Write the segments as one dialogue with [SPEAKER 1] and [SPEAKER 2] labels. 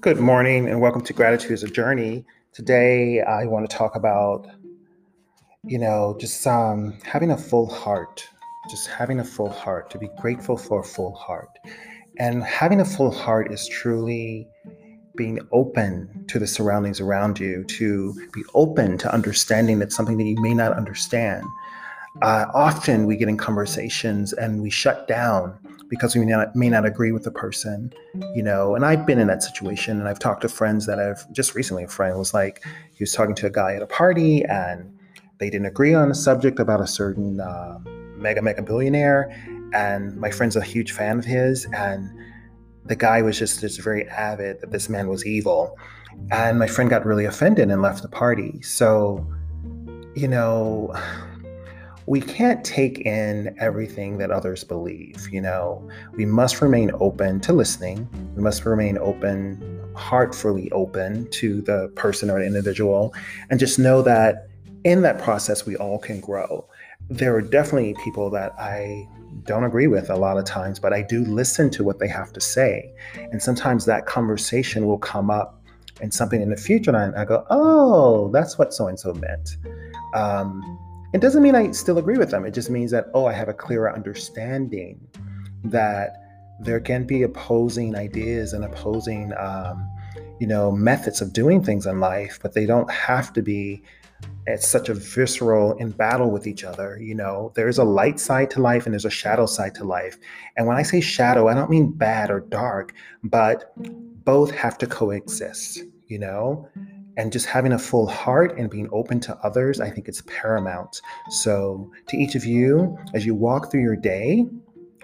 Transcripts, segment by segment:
[SPEAKER 1] Good morning and welcome to Gratitude as a Journey. Today I want to talk about, you know, just um, having a full heart, just having a full heart, to be grateful for a full heart. And having a full heart is truly being open to the surroundings around you, to be open to understanding that something that you may not understand. Uh, often we get in conversations and we shut down because we may not, may not agree with the person, you know. And I've been in that situation, and I've talked to friends that I've just recently. A friend was like, he was talking to a guy at a party, and they didn't agree on a subject about a certain uh, mega mega billionaire, and my friend's a huge fan of his, and the guy was just just very avid that this man was evil, and my friend got really offended and left the party. So, you know we can't take in everything that others believe. You know, we must remain open to listening. We must remain open, heartfully open to the person or the individual, and just know that in that process, we all can grow. There are definitely people that I don't agree with a lot of times, but I do listen to what they have to say. And sometimes that conversation will come up and something in the future, and I, go, oh, that's what so and so meant. Um, it doesn't mean I still agree with them. It just means that, oh, I have a clearer understanding that there can be opposing ideas and opposing, um, you know, methods of doing things in life, but they don't have to be at such a visceral in battle with each other. You know, there's a light side to life and there's a shadow side to life. And when I say shadow, I don't mean bad or dark, but both have to coexist, you know? And just having a full heart and being open to others, I think it's paramount. So, to each of you, as you walk through your day,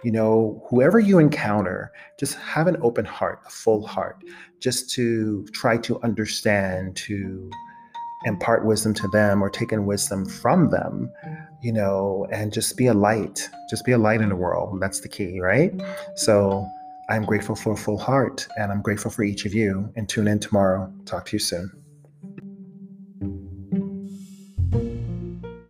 [SPEAKER 1] you know, whoever you encounter, just have an open heart, a full heart, just to try to understand, to impart wisdom to them or take in wisdom from them, you know, and just be a light, just be a light in the world. That's the key, right? So, I'm grateful for a full heart and I'm grateful for each of you. And tune in tomorrow. Talk to you soon.